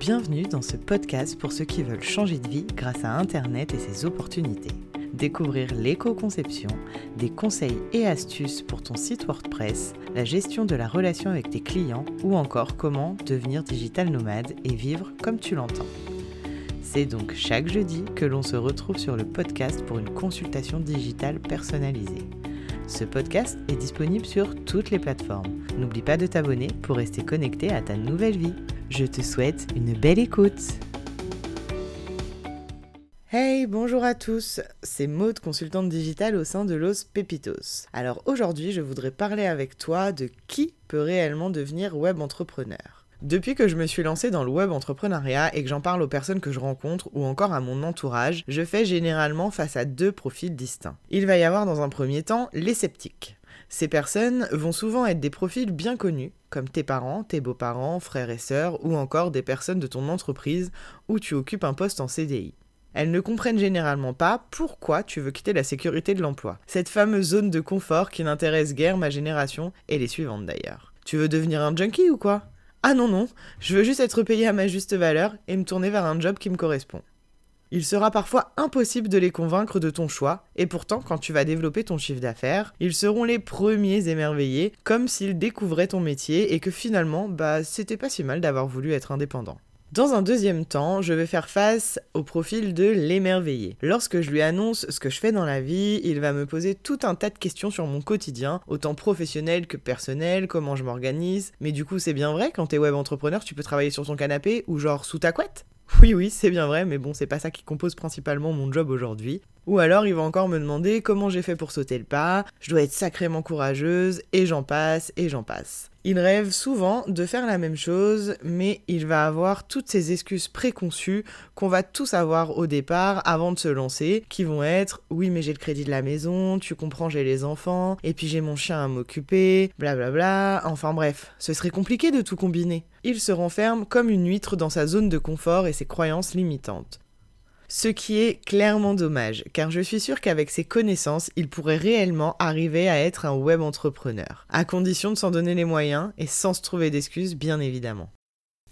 Bienvenue dans ce podcast pour ceux qui veulent changer de vie grâce à Internet et ses opportunités. Découvrir l'éco-conception, des conseils et astuces pour ton site WordPress, la gestion de la relation avec tes clients ou encore comment devenir digital nomade et vivre comme tu l'entends. C'est donc chaque jeudi que l'on se retrouve sur le podcast pour une consultation digitale personnalisée. Ce podcast est disponible sur toutes les plateformes. N'oublie pas de t'abonner pour rester connecté à ta nouvelle vie. Je te souhaite une belle écoute. Hey, bonjour à tous, c'est Maude, consultante digitale au sein de Los Pepitos. Alors aujourd'hui, je voudrais parler avec toi de qui peut réellement devenir web entrepreneur. Depuis que je me suis lancée dans le web entrepreneuriat et que j'en parle aux personnes que je rencontre ou encore à mon entourage, je fais généralement face à deux profils distincts. Il va y avoir dans un premier temps les sceptiques. Ces personnes vont souvent être des profils bien connus, comme tes parents, tes beaux-parents, frères et sœurs, ou encore des personnes de ton entreprise où tu occupes un poste en CDI. Elles ne comprennent généralement pas pourquoi tu veux quitter la sécurité de l'emploi, cette fameuse zone de confort qui n'intéresse guère ma génération et les suivantes d'ailleurs. Tu veux devenir un junkie ou quoi? Ah non non, je veux juste être payé à ma juste valeur et me tourner vers un job qui me correspond. Il sera parfois impossible de les convaincre de ton choix, et pourtant quand tu vas développer ton chiffre d'affaires, ils seront les premiers émerveillés, comme s'ils découvraient ton métier et que finalement, bah c'était pas si mal d'avoir voulu être indépendant. Dans un deuxième temps, je vais faire face au profil de l'émerveillé. Lorsque je lui annonce ce que je fais dans la vie, il va me poser tout un tas de questions sur mon quotidien, autant professionnel que personnel, comment je m'organise. Mais du coup, c'est bien vrai, quand t'es web entrepreneur, tu peux travailler sur ton canapé ou genre sous ta couette oui, oui, c'est bien vrai, mais bon, c'est pas ça qui compose principalement mon job aujourd'hui. Ou alors il va encore me demander comment j'ai fait pour sauter le pas, je dois être sacrément courageuse, et j'en passe, et j'en passe. Il rêve souvent de faire la même chose, mais il va avoir toutes ces excuses préconçues qu'on va tous avoir au départ avant de se lancer, qui vont être oui mais j'ai le crédit de la maison, tu comprends j'ai les enfants, et puis j'ai mon chien à m'occuper, blablabla, enfin bref, ce serait compliqué de tout combiner. Il se renferme comme une huître dans sa zone de confort et ses croyances limitantes. Ce qui est clairement dommage, car je suis sûre qu'avec ses connaissances, il pourrait réellement arriver à être un web entrepreneur, à condition de s'en donner les moyens et sans se trouver d'excuses, bien évidemment.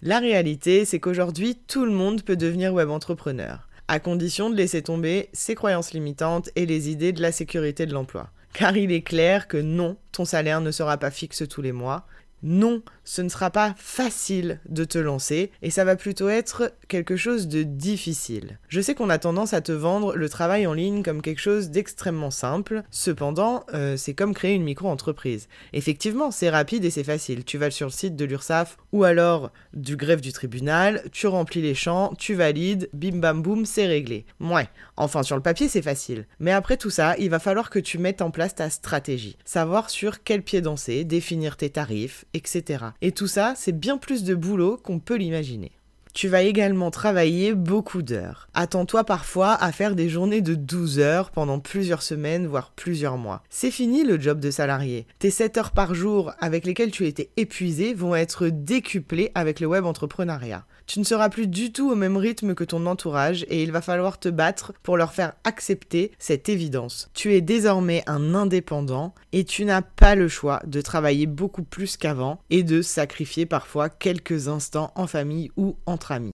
La réalité, c'est qu'aujourd'hui, tout le monde peut devenir web entrepreneur, à condition de laisser tomber ses croyances limitantes et les idées de la sécurité de l'emploi. Car il est clair que non, ton salaire ne sera pas fixe tous les mois, non, ce ne sera pas facile de te lancer et ça va plutôt être quelque chose de difficile. Je sais qu'on a tendance à te vendre le travail en ligne comme quelque chose d'extrêmement simple, cependant, euh, c'est comme créer une micro-entreprise. Effectivement, c'est rapide et c'est facile. Tu vas sur le site de l'URSSAF ou alors du greffe du tribunal, tu remplis les champs, tu valides, bim bam boum, c'est réglé. Ouais, enfin sur le papier c'est facile. Mais après tout ça, il va falloir que tu mettes en place ta stratégie, savoir sur quel pied danser, définir tes tarifs, etc. Et tout ça, c'est bien plus de boulot qu'on peut l'imaginer. Tu vas également travailler beaucoup d'heures. Attends-toi parfois à faire des journées de 12 heures pendant plusieurs semaines, voire plusieurs mois. C'est fini le job de salarié. Tes 7 heures par jour avec lesquelles tu étais épuisé vont être décuplées avec le web entrepreneuriat. Tu ne seras plus du tout au même rythme que ton entourage et il va falloir te battre pour leur faire accepter cette évidence. Tu es désormais un indépendant et tu n'as pas le choix de travailler beaucoup plus qu'avant et de sacrifier parfois quelques instants en famille ou entre amis.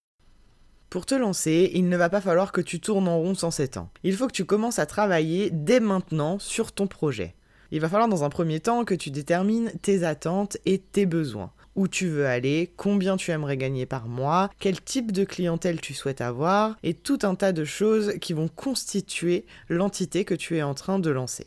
Pour te lancer, il ne va pas falloir que tu tournes en rond sans 7 ans. Il faut que tu commences à travailler dès maintenant sur ton projet. Il va falloir dans un premier temps que tu détermines tes attentes et tes besoins où tu veux aller, combien tu aimerais gagner par mois, quel type de clientèle tu souhaites avoir, et tout un tas de choses qui vont constituer l'entité que tu es en train de lancer.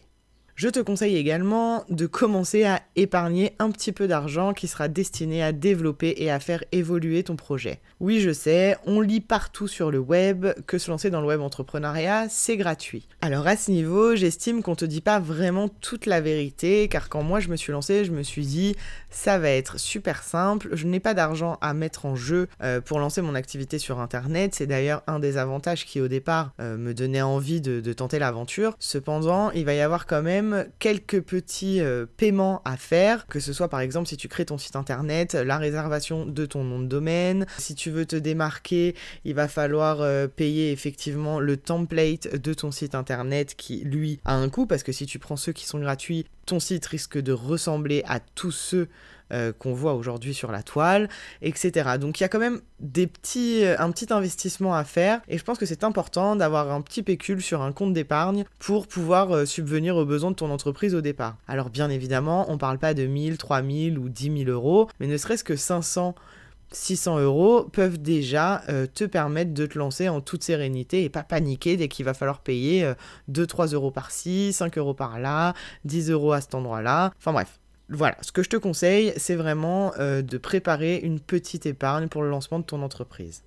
Je te conseille également de commencer à épargner un petit peu d'argent qui sera destiné à développer et à faire évoluer ton projet. Oui, je sais, on lit partout sur le web que se lancer dans le web entrepreneuriat, c'est gratuit. Alors à ce niveau, j'estime qu'on te dit pas vraiment toute la vérité, car quand moi je me suis lancé, je me suis dit ça va être super simple, je n'ai pas d'argent à mettre en jeu euh, pour lancer mon activité sur internet. C'est d'ailleurs un des avantages qui au départ euh, me donnait envie de tenter l'aventure. Cependant, il va y avoir quand même quelques petits euh, paiements à faire, que ce soit par exemple si tu crées ton site internet, la réservation de ton nom de domaine. Si tu veux te démarquer, il va falloir euh, payer effectivement le template de ton site internet qui lui a un coût parce que si tu prends ceux qui sont gratuits, ton site risque de ressembler à tous ceux euh, qu'on voit aujourd'hui sur la toile, etc. Donc il y a quand même des petits, euh, un petit investissement à faire et je pense que c'est important d'avoir un petit pécule sur un compte d'épargne pour pouvoir euh, subvenir aux besoins de ton entreprise au départ. Alors bien évidemment, on parle pas de 1000, 3000 ou 10 000 euros, mais ne serait-ce que 500 600 euros peuvent déjà te permettre de te lancer en toute sérénité et pas paniquer dès qu'il va falloir payer 2-3 euros par-ci, 5 euros par-là, 10 euros à cet endroit-là. Enfin bref, voilà, ce que je te conseille, c'est vraiment euh, de préparer une petite épargne pour le lancement de ton entreprise.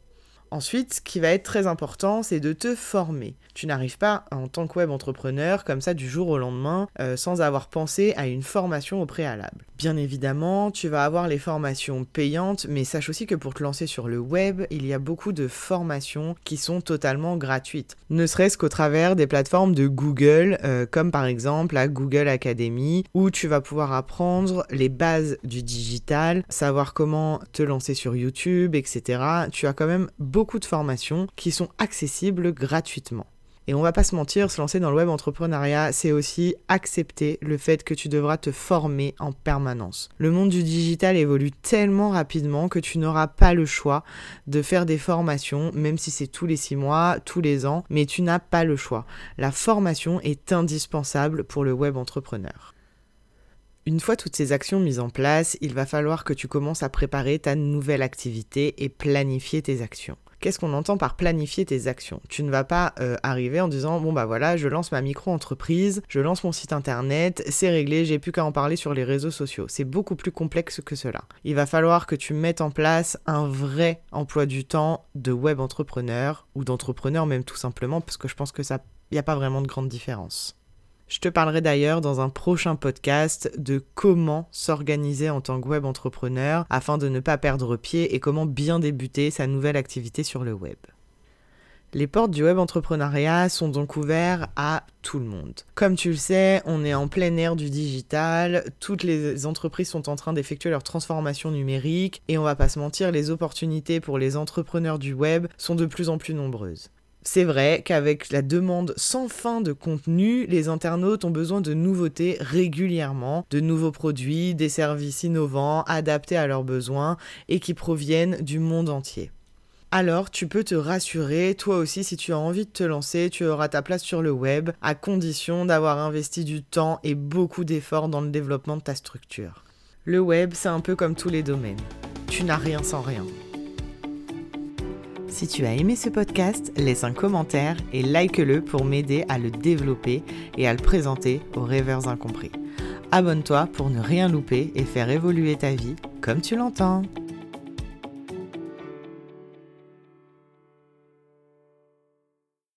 Ensuite, ce qui va être très important, c'est de te former. Tu n'arrives pas en tant que web entrepreneur comme ça du jour au lendemain euh, sans avoir pensé à une formation au préalable. Bien évidemment, tu vas avoir les formations payantes, mais sache aussi que pour te lancer sur le web, il y a beaucoup de formations qui sont totalement gratuites. Ne serait-ce qu'au travers des plateformes de Google, euh, comme par exemple la Google Academy, où tu vas pouvoir apprendre les bases du digital, savoir comment te lancer sur YouTube, etc. Tu as quand même de formations qui sont accessibles gratuitement. Et on va pas se mentir, se lancer dans le web entrepreneuriat, c'est aussi accepter le fait que tu devras te former en permanence. Le monde du digital évolue tellement rapidement que tu n'auras pas le choix de faire des formations, même si c'est tous les six mois, tous les ans, mais tu n'as pas le choix. La formation est indispensable pour le web entrepreneur. Une fois toutes ces actions mises en place, il va falloir que tu commences à préparer ta nouvelle activité et planifier tes actions. Qu'est-ce qu'on entend par planifier tes actions? Tu ne vas pas euh, arriver en disant bon bah voilà, je lance ma micro-entreprise, je lance mon site internet, c'est réglé, j'ai plus qu'à en parler sur les réseaux sociaux. C'est beaucoup plus complexe que cela. Il va falloir que tu mettes en place un vrai emploi du temps de web entrepreneur ou d'entrepreneur même tout simplement parce que je pense que ça n'y a pas vraiment de grande différence. Je te parlerai d'ailleurs dans un prochain podcast de comment s'organiser en tant que web entrepreneur afin de ne pas perdre pied et comment bien débuter sa nouvelle activité sur le web. Les portes du web entrepreneuriat sont donc ouvertes à tout le monde. Comme tu le sais, on est en plein air du digital, toutes les entreprises sont en train d'effectuer leur transformation numérique et on va pas se mentir, les opportunités pour les entrepreneurs du web sont de plus en plus nombreuses. C'est vrai qu'avec la demande sans fin de contenu, les internautes ont besoin de nouveautés régulièrement, de nouveaux produits, des services innovants, adaptés à leurs besoins et qui proviennent du monde entier. Alors tu peux te rassurer, toi aussi si tu as envie de te lancer, tu auras ta place sur le web, à condition d'avoir investi du temps et beaucoup d'efforts dans le développement de ta structure. Le web, c'est un peu comme tous les domaines. Tu n'as rien sans rien. Si tu as aimé ce podcast, laisse un commentaire et like-le pour m'aider à le développer et à le présenter aux rêveurs incompris. Abonne-toi pour ne rien louper et faire évoluer ta vie comme tu l'entends.